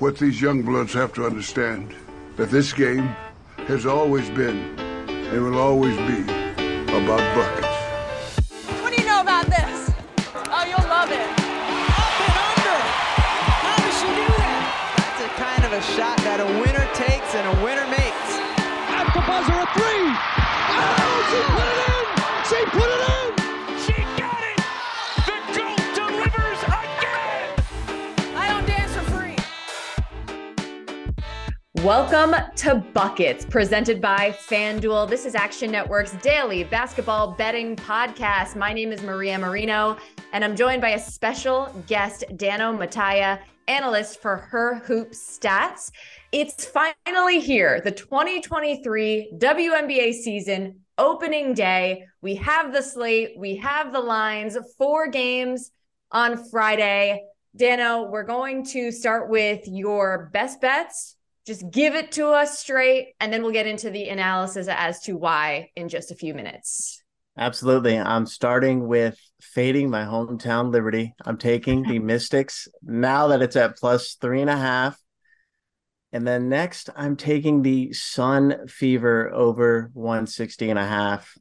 What these young bloods have to understand that this game has always been and will always be about buckets. Welcome to Buckets, presented by FanDuel. This is Action Network's daily basketball betting podcast. My name is Maria Marino, and I'm joined by a special guest, Dano Mataya, analyst for Her Hoop Stats. It's finally here, the 2023 WNBA season opening day. We have the slate, we have the lines, four games on Friday. Dano, we're going to start with your best bets. Just give it to us straight, and then we'll get into the analysis as to why in just a few minutes. Absolutely. I'm starting with fading my hometown Liberty. I'm taking the Mystics now that it's at plus three and a half. And then next, I'm taking the Sun Fever over 160 and a half.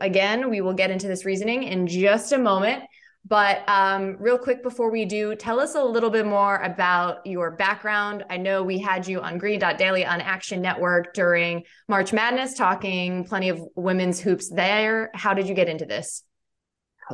Again, we will get into this reasoning in just a moment. But um, real quick before we do, tell us a little bit more about your background. I know we had you on Green Dot Daily on Action Network during March Madness, talking plenty of women's hoops there. How did you get into this?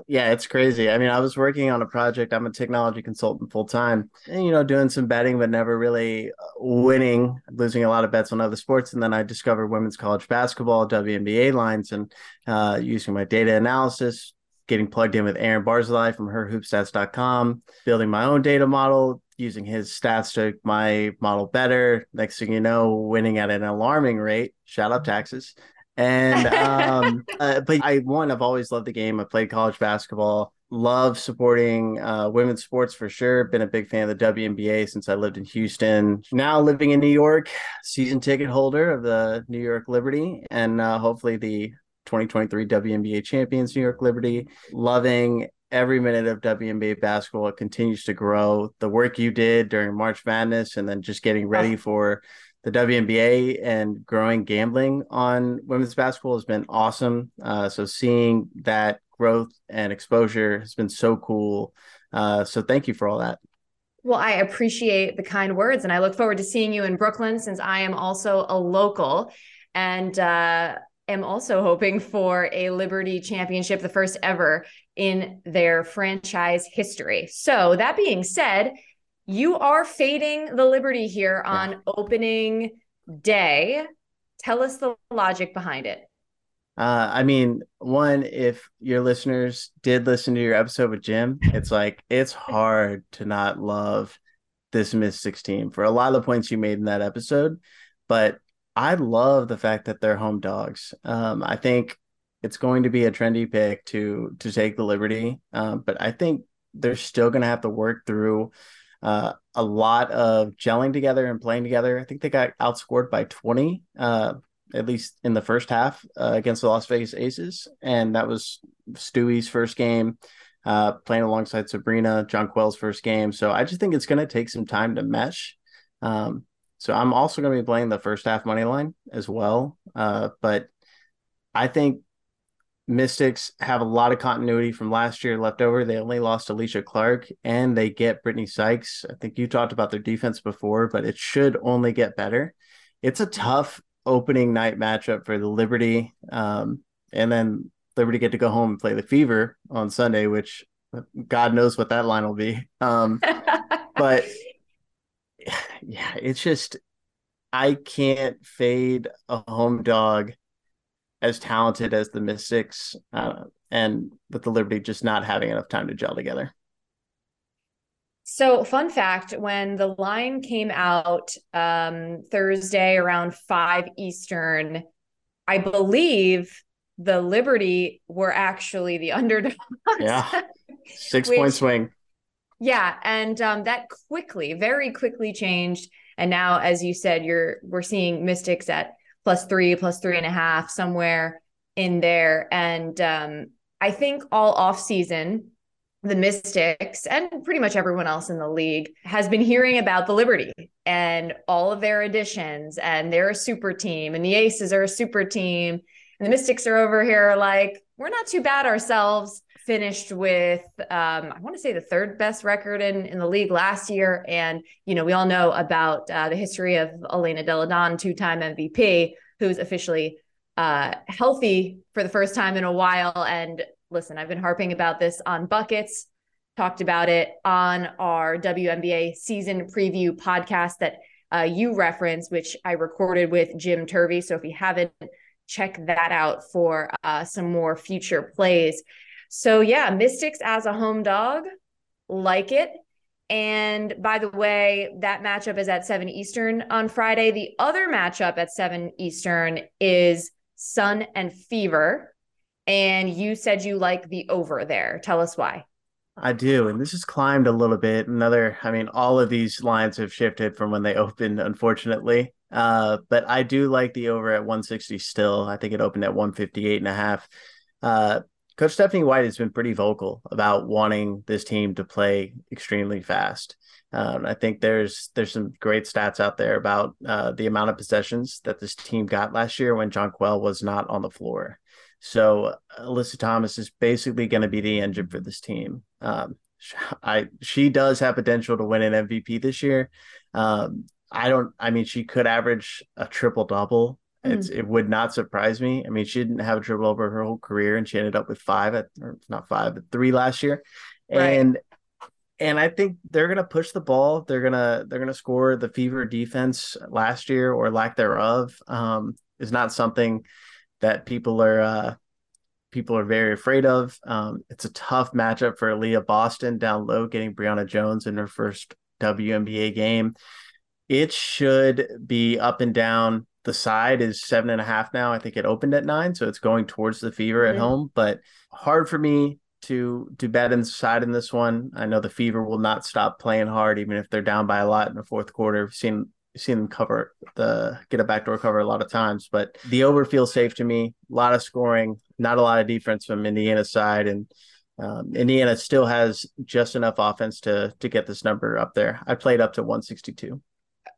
Yeah, it's crazy. I mean, I was working on a project. I'm a technology consultant full time, and you know, doing some betting, but never really uh, winning, losing a lot of bets on other sports. And then I discovered women's college basketball, WNBA lines, and uh, using my data analysis, getting plugged in with Aaron Barzilai from herhoopstats.com, building my own data model, using his stats to make my model better. Next thing you know, winning at an alarming rate. Shout out taxes. And um, uh, but I one, I've always loved the game. I played college basketball. Love supporting uh, women's sports for sure. Been a big fan of the WNBA since I lived in Houston. Now living in New York, season ticket holder of the New York Liberty, and uh, hopefully the 2023 WNBA champions, New York Liberty. Loving every minute of WNBA basketball. It continues to grow. The work you did during March Madness, and then just getting ready for the WNBA and growing gambling on women's basketball has been awesome. Uh, so seeing that growth and exposure has been so cool. Uh, so thank you for all that. Well, I appreciate the kind words, and I look forward to seeing you in Brooklyn since I am also a local and uh, am also hoping for a Liberty championship, the first ever in their franchise history. So, that being said, you are fading the Liberty here on yeah. opening day. Tell us the logic behind it. Uh, I mean, one, if your listeners did listen to your episode with Jim, it's like it's hard to not love this Mystics team for a lot of the points you made in that episode. But I love the fact that they're home dogs. Um, I think it's going to be a trendy pick to to take the Liberty, um, but I think they're still going to have to work through uh, a lot of gelling together and playing together. I think they got outscored by 20, uh, at least in the first half uh, against the Las Vegas Aces. And that was Stewie's first game, uh, playing alongside Sabrina, Jonquel's first game. So I just think it's going to take some time to mesh. Um, so I'm also going to be playing the first half money line as well. Uh, but I think Mystics have a lot of continuity from last year left over. They only lost Alysha Clark and they get Brittney Sykes. I think you talked about their defense before, but it should only get better. It's a tough opening night matchup for the Liberty. Um, and then Liberty get to go home and play the Fever on Sunday, which God knows what that line will be. Um, but yeah, it's just I can't fade a home dog as talented as the Mystics, uh, and with the Liberty just not having enough time to gel together. So, fun fact when the line came out um, Thursday around 5 Eastern, I believe the Liberty were actually the underdogs. Yeah. Six point swing. Yeah. And um, that quickly, very quickly changed. And now, as you said, you're we're seeing Mystics at plus three, plus three and a half, somewhere in there. And um, I think all off season, the Mystics and pretty much everyone else in the league has been hearing about the Liberty and all of their additions, and they're a super team, and the Aces are a super team. And the Mystics are over here like, we're not too bad ourselves. Finished with, um, I want to say the third best record in, in the league last year. And, you know, we all know about uh, the history of Elena Delle Donne, two time MVP, who's officially uh, healthy for the first time in a while and listen, I've been harping about this on Buckets, talked about it on our WNBA season preview podcast that uh, you referenced, which I recorded with Jim Turvey. So if you haven't, check that out for uh, some more future plays. So yeah, Mystics as a home dog, like it. And by the way, that matchup is at 7 Eastern on Friday. The other matchup at 7 Eastern is Sun and Fever and you said you like the over there. Tell us why. I do. And this has climbed a little bit. Another, I mean, all of these lines have shifted from when they opened, unfortunately. Uh, but I do like the over at 160 still. I think it opened at 158 and a half. Uh, Coach Stephanie White has been pretty vocal about wanting this team to play extremely fast. Um, I think there's there's some great stats out there about uh, the amount of possessions that this team got last year when Jonquel was not on the floor. So Alyssa Thomas is basically going to be the engine for this team. Um, I she does have potential to win an MVP this year. Um, I don't. I mean, she could average a triple double. Mm-hmm. It would not surprise me. I mean, she didn't have a triple over her whole career, and she ended up with five at or not five, but three last year. Right. And and I think they're gonna push the ball. They're gonna they're gonna score. The Fever defense last year or lack thereof um, is not something that people are uh, people are very afraid of. Um, it's a tough matchup for Leah Boston down low, getting Brionna Jones in her first WNBA game. It should be up and down. The side is seven and a half now. I think it opened at nine, so it's going towards the fever mm-hmm. at home. But hard for me to to bet inside in this one. I know the fever will not stop playing hard, even if they're down by a lot in the fourth quarter. We've seen seen them cover the get a backdoor cover a lot of times, but the over feels safe to me. A lot of scoring, not a lot of defense from Indiana's side, and um, Indiana still has just enough offense to to get this number up there. I played up to 162,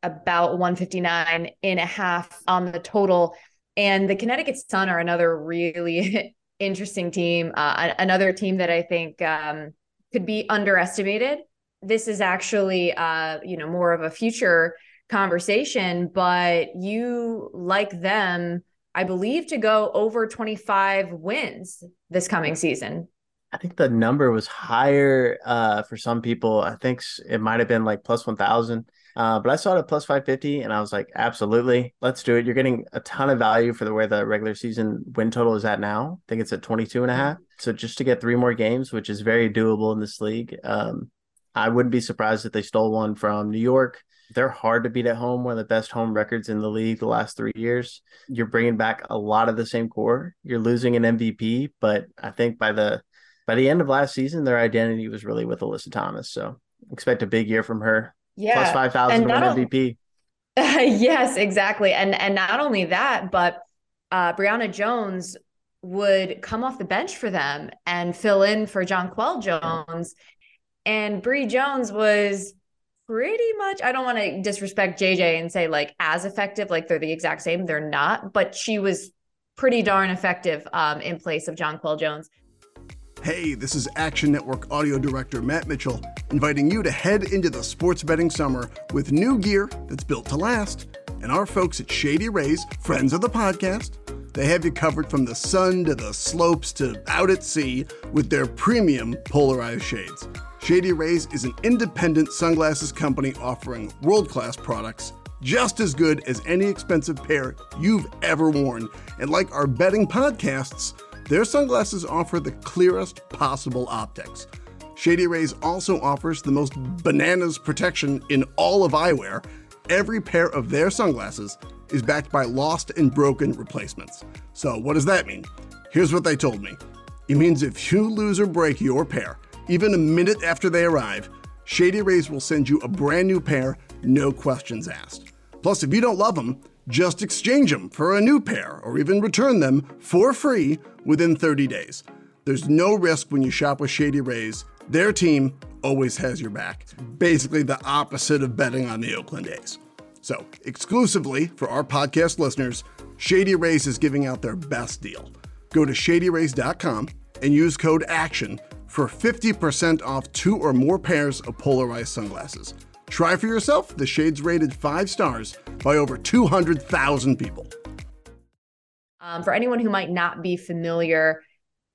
about 159 and a half on the total. And the Connecticut Sun are another really interesting team, uh, another team that I think um, could be underestimated. This is actually, uh, you know, more of a future conversation, but you like them, I believe, to go over 25 wins this coming season. I think the number was higher uh, for some people. I think it might have been like plus 1,000. Uh, but I saw it at plus 550 and I was like, absolutely, let's do it. You're getting a ton of value for the way the regular season win total is at now. I think it's at 22 and a half. So just to get three more games, which is very doable in this league, um, I wouldn't be surprised if they stole one from New York they're hard to beat at home. One of the best home records in the league the last three years. You're bringing back a lot of the same core. You're losing an MVP, but I think by the by the end of last season, their identity was really with Alyssa Thomas. So expect a big year from her. Yeah, plus five thousand to win MVP. yes, exactly, and and not only that, but uh, Brionna Jones would come off the bench for them and fill in for Jonquel Jones. And Bree Jones was pretty much I don't want to disrespect JJ and say like as effective like they're the exact same they're not but she was pretty darn effective um, in place of Jonquel Jones. Hey, this is Action Network audio director Matt Mitchell, inviting you to head into the sports betting summer with new gear that's built to last. And our folks at Shady Rays, friends of the podcast, they have you covered from the sun to the slopes to out at sea with their premium polarized shades. Shady Rays is an independent sunglasses company offering world class products just as good as any expensive pair you've ever worn. And like our betting podcasts, their sunglasses offer the clearest possible optics. Shady Rays also offers the most bananas protection in all of eyewear. Every pair of their sunglasses is backed by lost and broken replacements. So, what does that mean? Here's what they told me it means if you lose or break your pair, even a minute after they arrive, Shady Rays will send you a brand new pair, no questions asked. Plus, if you don't love them, just exchange them for a new pair or even return them for free within 30 days. There's no risk when you shop with Shady Rays. Their team always has your back. Basically the opposite of betting on the Oakland A's. So, exclusively for our podcast listeners, Shady Rays is giving out their best deal. Go to shadyrays.com and use code ACTION for 50% off two or more pairs of polarized sunglasses. Try for yourself. The shades rated five stars by over 200,000 people. Um, for anyone who might not be familiar,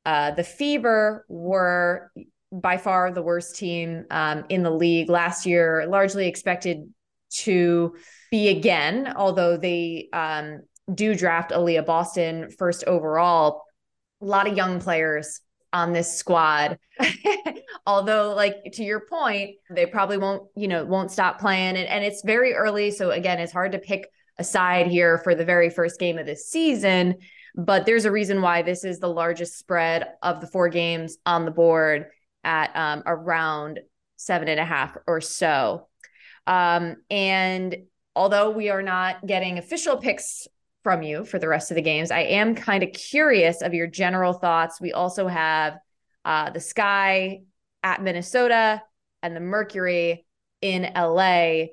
uh, the Fever were by far the worst team um, in the league last year, largely expected to be again, although they um, do draft Aliyah Boston first overall. A lot of young players on this squad. Although, like to your point, they probably won't, you know, won't stop playing. And, and it's very early. So again, it's hard to pick a side here for the very first game of this season. But there's a reason why this is the largest spread of the four games on the board at um, around seven and a half or so. Um, and although we are not getting official picks from you for the rest of the games. I am kind of curious of your general thoughts. We also have uh, the Sky at Minnesota and the Mercury in LA.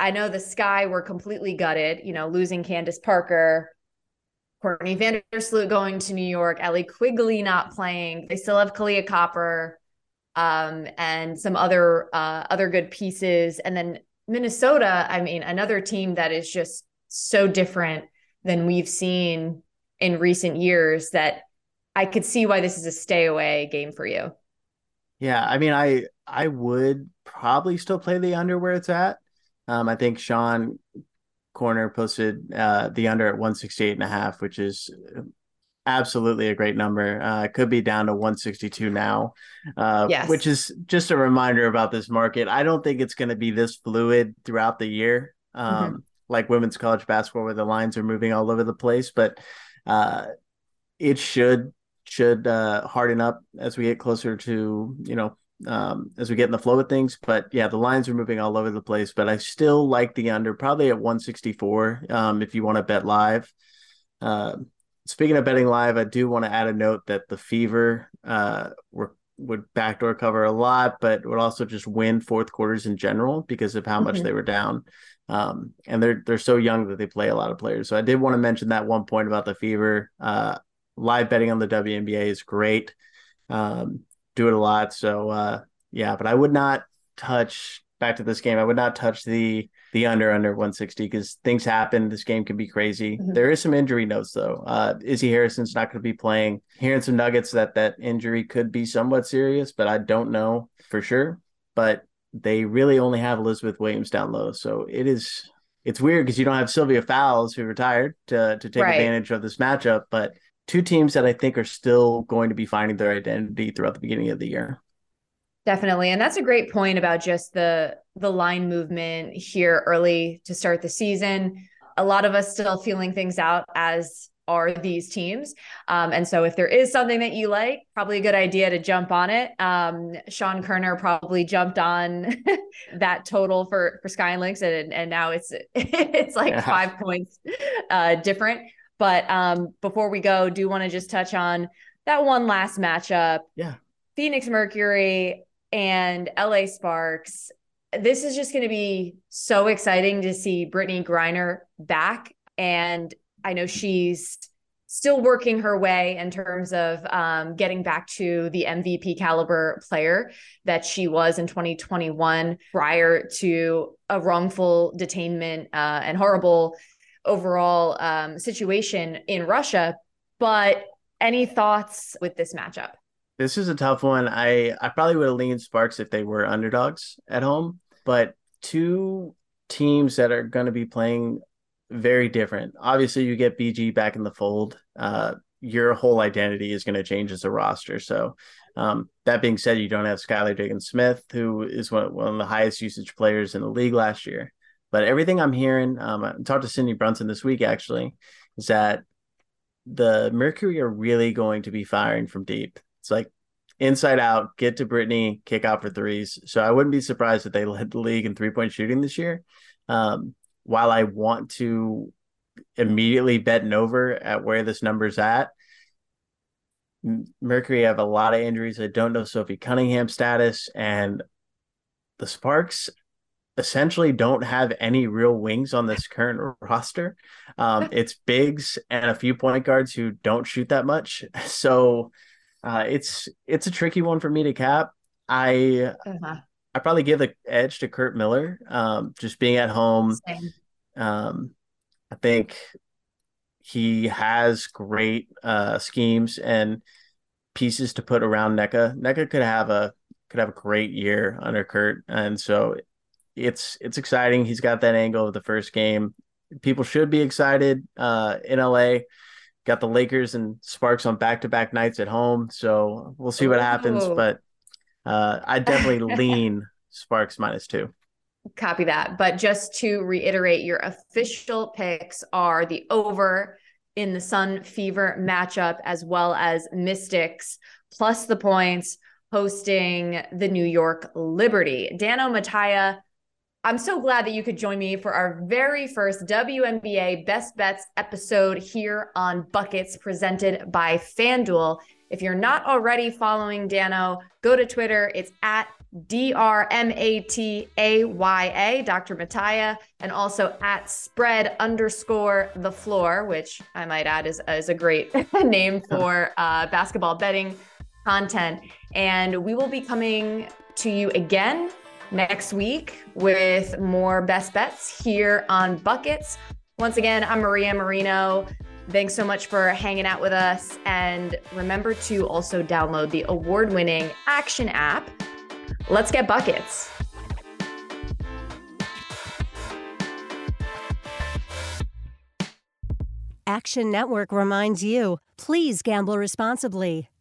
I know the Sky were completely gutted, you know, losing Candace Parker, Courtney Vandersloot going to New York, Allie Quigley not playing. They still have Kahleah Copper um, and some other uh, other good pieces. And then Minnesota, I mean, another team that is just so different than we've seen in recent years that I could see why this is a stay away game for you. Yeah, I mean, I I would probably still play the under where it's at. Um, I think Sean Koerner posted uh, the under at 168 and a half, which is absolutely a great number. Uh, it could be down to 162 now, uh, yes. which is just a reminder about this market. I don't think it's going to be this fluid throughout the year. Um, mm-hmm like women's college basketball where the lines are moving all over the place, but uh, it should should uh, harden up as we get closer to you know um, as we get in the flow of things. But yeah, the lines are moving all over the place. But I still like the under, probably at 164 um, if you want to bet live. Uh, speaking of betting live, I do want to add a note that the Fever uh, were would backdoor cover a lot, but would also just win fourth quarters in general because of how much mm-hmm. they were down. Um, and they're they're so young that they play a lot of players. So I did want to mention that one point about the fever. Uh, live betting on the WNBA is great. Um, do it a lot. So uh, yeah, but I would not touch back to this game. I would not touch the the under under 160 because things happen. This game can be crazy. Mm-hmm. There is some injury notes though. Uh, Izzy Harrison's not going to be playing. Hearing some nuggets that that injury could be somewhat serious, but I don't know for sure. But they really only have Elizabeth Williams down low. So it is it's weird because you don't have Sylvia Fowles who retired to to take right. advantage of this matchup, but two teams that I think are still going to be finding their identity throughout the beginning of the year. Definitely. And that's a great point about just the the line movement here early to start the season. A lot of us still feeling things out as are these teams. Um, and so if there is something that you like, probably a good idea to jump on it. Um, Sean Koerner probably jumped on that total for for Sky and Lynx, and, and now it's it's like yeah. five points uh, different. But um, before we go, do want to just touch on that one last matchup. Yeah. Phoenix Mercury and LA Sparks. This is just going to be so exciting to see Brittney Griner back. And I know she's still working her way in terms of um, getting back to the MVP caliber player that she was in 2021 prior to a wrongful detainment uh, and horrible overall um, situation in Russia. But any thoughts with this matchup? This is a tough one. I I probably would have leaned Sparks if they were underdogs at home, but two teams that are going to be playing very different. Obviously, you get BG back in the fold. Uh, your whole identity is going to change as a roster. So, um, that being said, you don't have Skylar Diggins Smith, who is one, one of the highest usage players in the league last year. But everything I'm hearing, um, I talked to Cindy Brunson this week actually, is that the Mercury are really going to be firing from deep. It's like inside out, get to Brittney, kick out for threes. So I wouldn't be surprised if they led the league in three point shooting this year. Um, while I want to immediately bet an over at where this number's at, Mercury have a lot of injuries. I don't know Sophie Cunningham's status, and the Sparks essentially don't have any real wings on this current roster. Um, it's bigs and a few point guards who don't shoot that much. So uh, it's it's a tricky one for me to cap. I uh-huh. I probably give the edge to Curt Miller, um, just being at home. Um, I think he has great uh, schemes and pieces to put around Nneka. Nneka could have a could have a great year under Curt, and so it's it's exciting. He's got that angle of the first game. People should be excited uh, in LA. Got the Lakers and Sparks on back to back nights at home, so we'll see what happens. But uh, I definitely lean Sparks minus two. Copy that. But just to reiterate, your official picks are the over in the Sun Fever matchup, as well as Mystics plus the points hosting the New York Liberty. Dano Mataya I'm so glad that you could join me for our very first WNBA Best Bets episode here on Buckets presented by FanDuel. If you're not already following Dano, go to Twitter. It's at D R M A T A Y A, Dr. Mataya, and also at spread underscore the floor, which I might add is, is a great name for uh, basketball betting content. And we will be coming to you again next week with more best bets here on Buckets. Once again, I'm Maria Marino. Thanks so much for hanging out with us. And remember to also download the award winning Action app. Let's get buckets. Action Network reminds you please gamble responsibly.